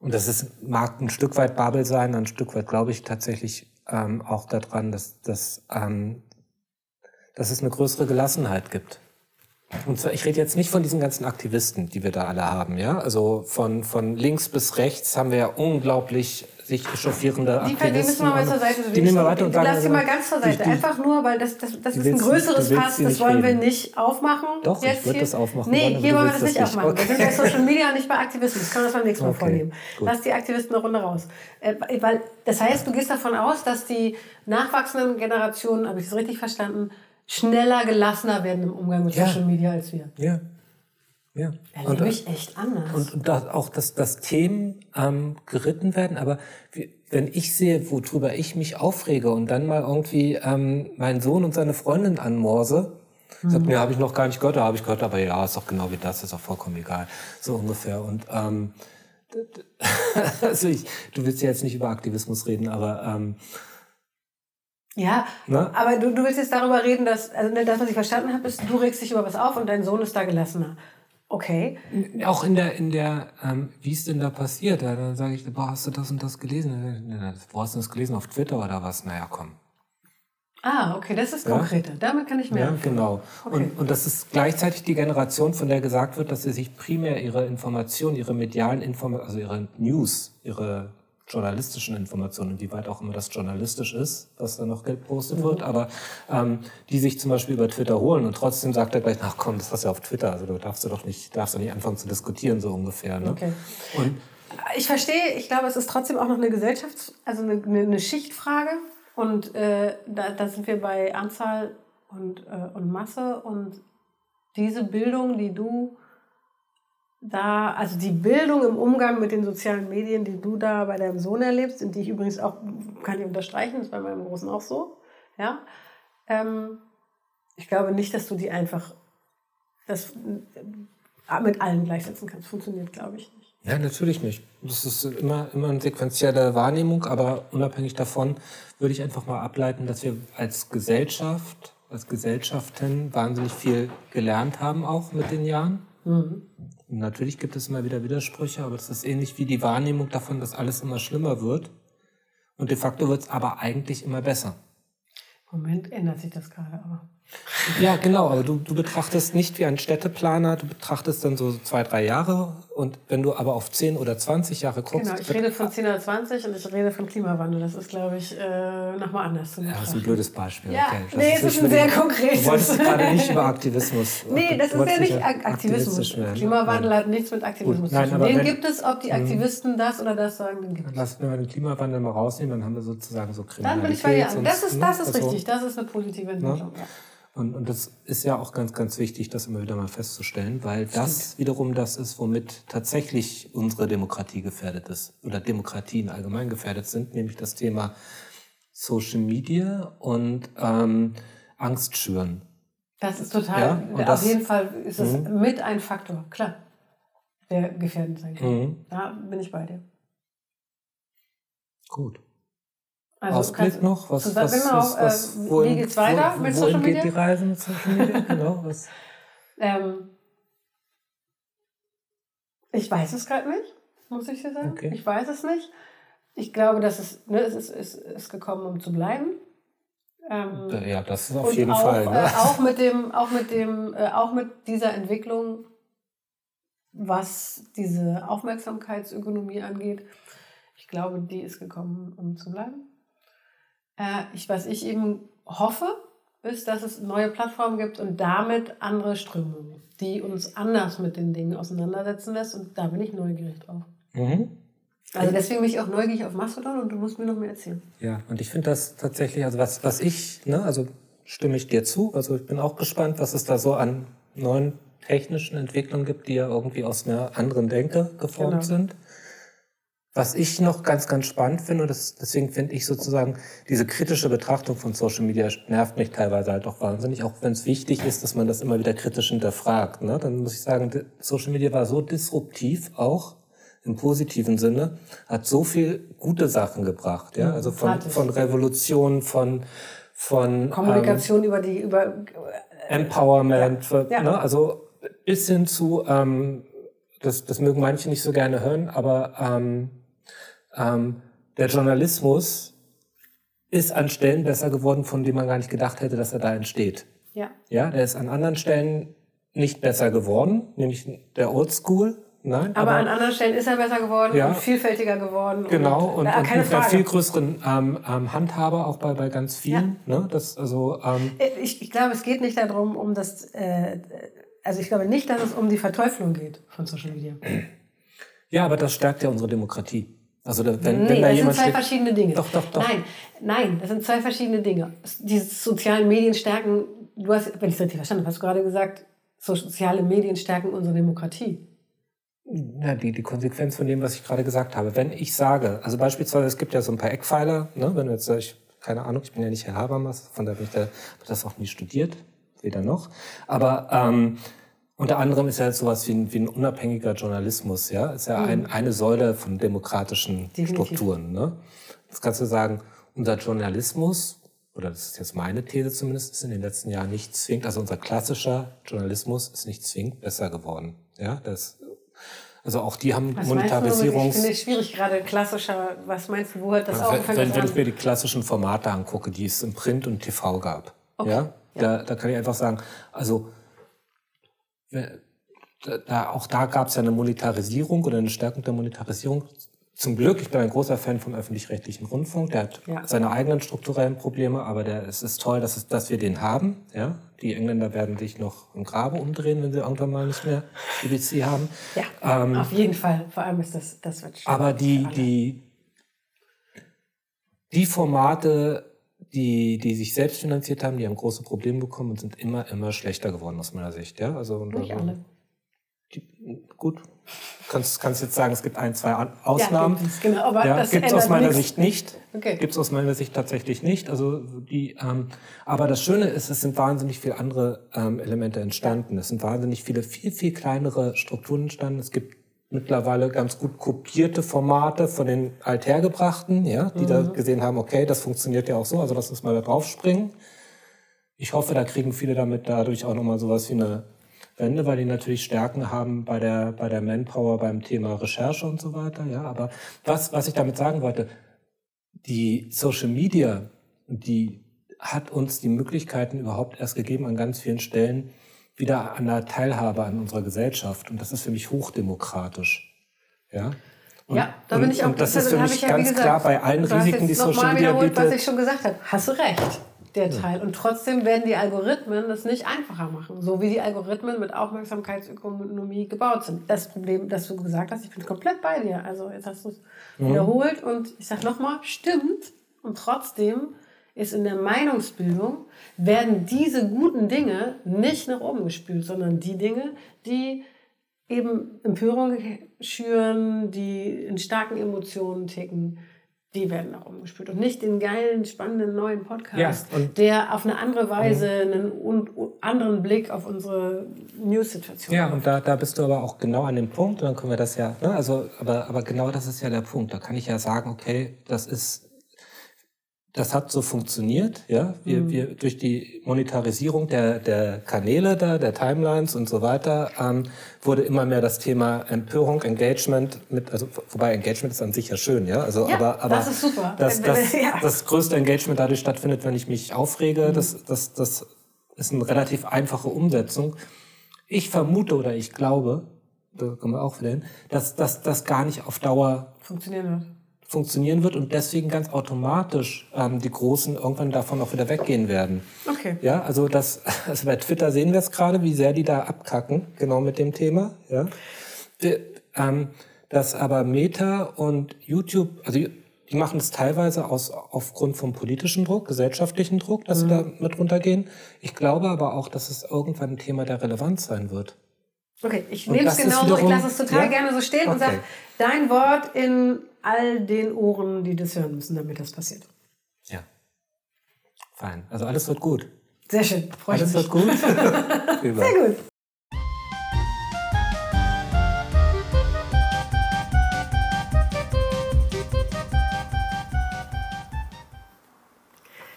und das ist, mag ein Stück weit Babel sein, ein Stück weit glaube ich tatsächlich ähm, auch daran, dass, dass, ähm, dass es eine größere Gelassenheit gibt. Und zwar, ich rede jetzt nicht von diesen ganzen Aktivisten, die wir da alle haben, ja. Also von, von links bis rechts haben wir ja unglaublich sich echauffierende die, Aktivisten. Die müssen wir mal zur Seite. Die nehmen wir weiter und sagen, Lass sie mal ganz zur Seite. Einfach nur, weil das, das, das ist ein größeres Fass, das wollen wir nicht aufmachen. Doch, jetzt ich würde das aufmachen. Nee, hier wollen wir das nicht aufmachen. Wir sind bei Social Media und nicht bei Aktivismus. Das können wir das beim nächsten Mal vornehmen. Lass die Aktivisten eine Runde raus. Äh, weil, das heißt, du gehst davon aus, dass die nachwachsenden Generationen, habe ich das richtig verstanden, schneller, gelassener werden im Umgang mit ja. Social Media als wir. Ja. Ja. Erlebe und, ich echt anders. Und, und das, auch, dass, dass Themen ähm, geritten werden, aber wie, wenn ich sehe, worüber ich mich aufrege und dann mal irgendwie ähm, meinen Sohn und seine Freundin anmorse, mhm. sagt mir, habe ich noch gar nicht gehört, da habe ich gehört, aber ja, ist doch genau wie das, ist auch vollkommen egal, so ungefähr. Und ähm, [LAUGHS] also ich, du willst ja jetzt nicht über Aktivismus reden, aber ähm, ja, ne? aber du, du willst jetzt darüber reden, dass, also ne, das, was ich verstanden habe, ist, du regst dich über was auf und dein Sohn ist da gelassener. Okay. Auch in der, in der, ähm, wie ist denn da passiert? Ja, dann sage ich, boah, hast du das und das gelesen? Wo hast du das gelesen? Auf Twitter oder was? Naja, komm. Ah, okay, das ist konkreter. Ja? Damit kann ich mehr. Ja, genau. Okay. Und, und das ist gleichzeitig die Generation, von der gesagt wird, dass sie sich primär ihre Informationen, ihre medialen Informationen, also ihre News, ihre journalistischen Informationen, wie weit auch immer das journalistisch ist, was da noch gepostet mhm. wird, aber ähm, die sich zum Beispiel über Twitter holen und trotzdem sagt er gleich, ach komm, das hast du ja auf Twitter, also du darfst du doch nicht, darfst du nicht anfangen zu diskutieren, so ungefähr. Ne? Okay. Und ich verstehe, ich glaube, es ist trotzdem auch noch eine Gesellschafts-, also eine, eine Schichtfrage und äh, da, da sind wir bei Anzahl und, äh, und Masse und diese Bildung, die du da, also die Bildung im Umgang mit den sozialen Medien, die du da bei deinem Sohn erlebst, und die ich übrigens auch, kann ich unterstreichen, das ist bei meinem Großen auch so, ja, ähm, ich glaube nicht, dass du die einfach das äh, mit allen gleichsetzen kannst. Funktioniert, glaube ich, nicht. Ja, natürlich nicht. Das ist immer, immer eine sequentielle Wahrnehmung, aber unabhängig davon würde ich einfach mal ableiten, dass wir als Gesellschaft, als Gesellschaften wahnsinnig viel gelernt haben, auch mit den Jahren. Mhm. Natürlich gibt es immer wieder Widersprüche, aber es ist ähnlich wie die Wahrnehmung davon, dass alles immer schlimmer wird. Und de facto wird es aber eigentlich immer besser. Moment ändert sich das gerade aber. Ja, genau, aber du, du betrachtest nicht wie ein Städteplaner, du betrachtest dann so zwei, drei Jahre und wenn du aber auf 10 oder 20 Jahre guckst. Genau, ich rede von 10 oder 20 und ich rede von Klimawandel. Das ist, glaube ich, äh, nochmal anders zu Ja, das ist ein blödes Beispiel. Ja, okay. nee, es ist ein sehr konkretes. Du wolltest gerade nicht über [LAUGHS] Aktivismus. nee, das ist ja nicht Aktivismus. Klimawandel Nein. hat nichts mit Aktivismus. Nein, zu tun. Den wenn, gibt es, ob die mhm. Aktivisten das oder das sagen, den gibt es. Lass, wenn wir den Klimawandel mal rausnehmen, dann haben wir sozusagen so Kriminalität. Dann bin ich bei dir an. Das ist, das ist richtig, das ist eine positive Entwicklung. Ja. Und, und das ist ja auch ganz, ganz wichtig, das immer wieder mal festzustellen, weil das wiederum das ist, womit tatsächlich unsere Demokratie gefährdet ist oder Demokratien allgemein gefährdet sind, nämlich das Thema Social Media und ähm, Angst schüren. Das ist total, ja, auf das, jeden Fall ist es mhm. mit ein Faktor, klar, der gefährdend sein kann. Mhm. Da bin ich bei dir. Gut. Also Ausblick noch? Was, was, genau, was, was, äh, wohin, wie geht's weiter wo, mit Social Media? geht die Reise mit Social Media? [LAUGHS] genau, was? ähm, ich weiß es gerade nicht, muss ich dir sagen. Okay. Ich weiß es nicht. Ich glaube, dass es, ne, es ist, ist, ist gekommen, um zu bleiben. Ähm, ja, das ist auf jeden auch, Fall. Ne? Äh, auch [LAUGHS] mit dem, auch mit dem, äh, auch mit dieser Entwicklung, was diese Aufmerksamkeitsökonomie angeht. Ich glaube, die ist gekommen, um zu bleiben. Äh, ich, was ich eben hoffe, ist, dass es neue Plattformen gibt und damit andere Strömungen, die uns anders mit den Dingen auseinandersetzen lässt. Und da bin ich neugierig drauf. Mhm. Also deswegen bin ich auch neugierig auf Mastodon und du musst mir noch mehr erzählen. Ja, und ich finde das tatsächlich, also was, was ich, ne, also stimme ich dir zu. Also ich bin auch gespannt, was es da so an neuen technischen Entwicklungen gibt, die ja irgendwie aus einer anderen Denke geformt genau. sind. Was ich noch ganz, ganz spannend finde, und das, deswegen finde ich sozusagen diese kritische Betrachtung von Social Media nervt mich teilweise halt auch wahnsinnig, auch wenn es wichtig ist, dass man das immer wieder kritisch hinterfragt. Ne? Dann muss ich sagen, Social Media war so disruptiv auch im positiven Sinne, hat so viel gute Sachen gebracht. Ja? Also von, von Revolution, von, von Kommunikation ähm, über die über äh, Empowerment, ja. Für, ja. Ne? also bis hin zu ähm, das, das mögen manche nicht so gerne hören, aber ähm, ähm, der Journalismus ist an Stellen besser geworden, von denen man gar nicht gedacht hätte, dass er da entsteht. Ja. Ja, der ist an anderen Stellen nicht besser geworden, nämlich der Oldschool. Nein, aber, aber an anderen Stellen ist er besser geworden ja, und vielfältiger geworden. Genau, und, und, und mit Frage. einer viel größeren ähm, ähm, Handhabe auch bei, bei ganz vielen. Ja. Ne? Das, also, ähm, ich, ich glaube, es geht nicht darum, um das äh, also ich glaube nicht, dass es um die Verteuflung geht von Social Media. Ja, aber das stärkt ja unsere Demokratie. Also wenn, nee, wenn da das sind zwei verschiedene Dinge. Doch, doch, doch. Nein, nein, das sind zwei verschiedene Dinge. Diese sozialen Medien stärken, du hast, wenn ich es richtig verstanden habe, hast du gerade gesagt, soziale Medien stärken unsere Demokratie. Ja, die, die Konsequenz von dem, was ich gerade gesagt habe. Wenn ich sage, also beispielsweise, es gibt ja so ein paar Eckpfeiler, ne, wenn du jetzt, ich, keine Ahnung, ich bin ja nicht Herr Habermas, von daher habe ich das auch nie studiert, weder noch. Aber ähm, unter anderem ist ja sowas wie ein, wie ein unabhängiger Journalismus, ja, ist ja ein, mhm. eine Säule von demokratischen Definitiv. Strukturen. Ne? Jetzt kannst du sagen, unser Journalismus, oder das ist jetzt meine These zumindest, ist in den letzten Jahren nicht zwingend, also unser klassischer Journalismus ist nicht zwingend besser geworden. Ja, das, also auch die haben was Monetarisierung. Ich finde es schwierig, gerade klassischer, was meinst du, wo hat das Wenn, wenn, wenn ich mir die klassischen Formate angucke, die es im Print und TV gab, okay. ja, ja. Da, da kann ich einfach sagen, also da, auch da gab es ja eine Monetarisierung oder eine Stärkung der Monetarisierung. Zum Glück, ich bin ein großer Fan vom öffentlich-rechtlichen Rundfunk. Der hat ja. seine eigenen strukturellen Probleme, aber der, es ist toll, dass, es, dass wir den haben. Ja? Die Engländer werden sich noch im Grabe umdrehen, wenn sie irgendwann mal nicht mehr BBC haben. Ja, ähm, auf jeden Fall. Vor allem ist das, das wird schön. Aber die, die, die Formate, die, die sich selbst finanziert haben, die haben große Probleme bekommen und sind immer, immer schlechter geworden aus meiner Sicht. Ja? Also, Nicht also, alle. Die, gut, kannst kannst jetzt sagen, es gibt ein, zwei Ausnahmen. Ja, gibt es, genau, aber ja, das gibt es aus meiner nichts. Sicht nicht. Okay. Gibt es aus meiner Sicht tatsächlich nicht. Also die, ähm, aber das Schöne ist, es sind wahnsinnig viele andere ähm, Elemente entstanden. Es sind wahnsinnig viele, viel, viel kleinere Strukturen entstanden. Es gibt mittlerweile ganz gut kopierte Formate von den althergebrachten, ja, die mhm. da gesehen haben, okay, das funktioniert ja auch so, also lass uns mal da drauf springen. Ich hoffe, da kriegen viele damit dadurch auch nochmal sowas wie eine Wende, weil die natürlich Stärken haben bei der, bei der Manpower, beim Thema Recherche und so weiter, ja. Aber was, was ich damit sagen wollte, die Social Media, die hat uns die Möglichkeiten überhaupt erst gegeben an ganz vielen Stellen, wieder an der Teilhabe an unserer Gesellschaft. Und das ist für mich hochdemokratisch. Ja. Und, ja, da bin ich auch. Und das ist für mich ja, ganz gesagt, klar bei allen Risiken, die Social Media bietet. was ich schon gesagt habe. Hast du recht, der Teil. Und trotzdem werden die Algorithmen das nicht einfacher machen. So wie die Algorithmen mit Aufmerksamkeitsökonomie gebaut sind. Das Problem, das du gesagt hast, ich bin komplett bei dir. Also jetzt hast du es mhm. wiederholt und ich sage nochmal, stimmt. Und trotzdem ist in der Meinungsbildung, werden diese guten Dinge nicht nach oben gespült, sondern die Dinge, die eben Empörung schüren, die in starken Emotionen ticken, die werden auch umgespült und nicht den geilen, spannenden neuen Podcast, Ja, der auf eine andere Weise einen un anderen Blick auf unsere News-Situation Ja, und da, da bist du aber auch genau an dem Punkt, und dann können wir das ja, ne, also, aber, aber genau das ist ja der Punkt. Da kann ich ja sagen, okay, das ist, das hat so funktioniert, ja. Wir, wir durch die Monetarisierung der, der Kanäle da, der Timelines und so weiter, ähm, wurde immer mehr das Thema Empörung, Engagement mit, also wobei Engagement ist an sich ja schön, ja. Also, Ja, aber, aber das ist super. Wenn- dass, [LAUGHS] ja. das größte Engagement dadurch stattfindet, wenn ich mich aufrege, das, das, das ist eine relativ einfache Umsetzung. Ich vermute oder ich glaube, da kommen wir auch wieder hin, dass dass das gar nicht auf Dauer Funktionieren wird. Funktionieren wird und deswegen ganz automatisch ähm, die Großen irgendwann davon auch wieder weggehen werden. Okay. Ja, also das, [LAUGHS] also bei Twitter sehen wir es gerade, wie sehr die da abkacken, genau mit dem Thema. Ja, Wir, ähm, dass aber Meta und YouTube, also die machen es teilweise aus, aufgrund vom politischen Druck, gesellschaftlichen Druck, dass sie da mit runtergehen. Ich glaube aber auch, dass es irgendwann ein Thema der Relevanz sein wird. Okay, ich Und nehme es das ist genau so, ich lasse es total ja? gerne so stehen und Okay. sage, dein Wort in all den Ohren, die das hören müssen, damit das passiert. Ja. Fein. Also alles wird gut. Sehr schön, freue Alles mich. wird gut. [LAUGHS] Sehr gut.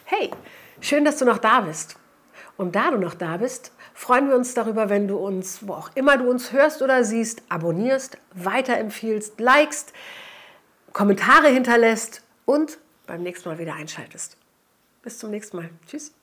Hey, schön, dass du noch da bist. Und da du noch da bist, freuen wir uns darüber, wenn du uns, wo auch immer du uns hörst oder siehst, abonnierst, weiterempfiehlst, likest, Kommentare hinterlässt und beim nächsten Mal wieder einschaltest. Bis zum nächsten Mal. Tschüss.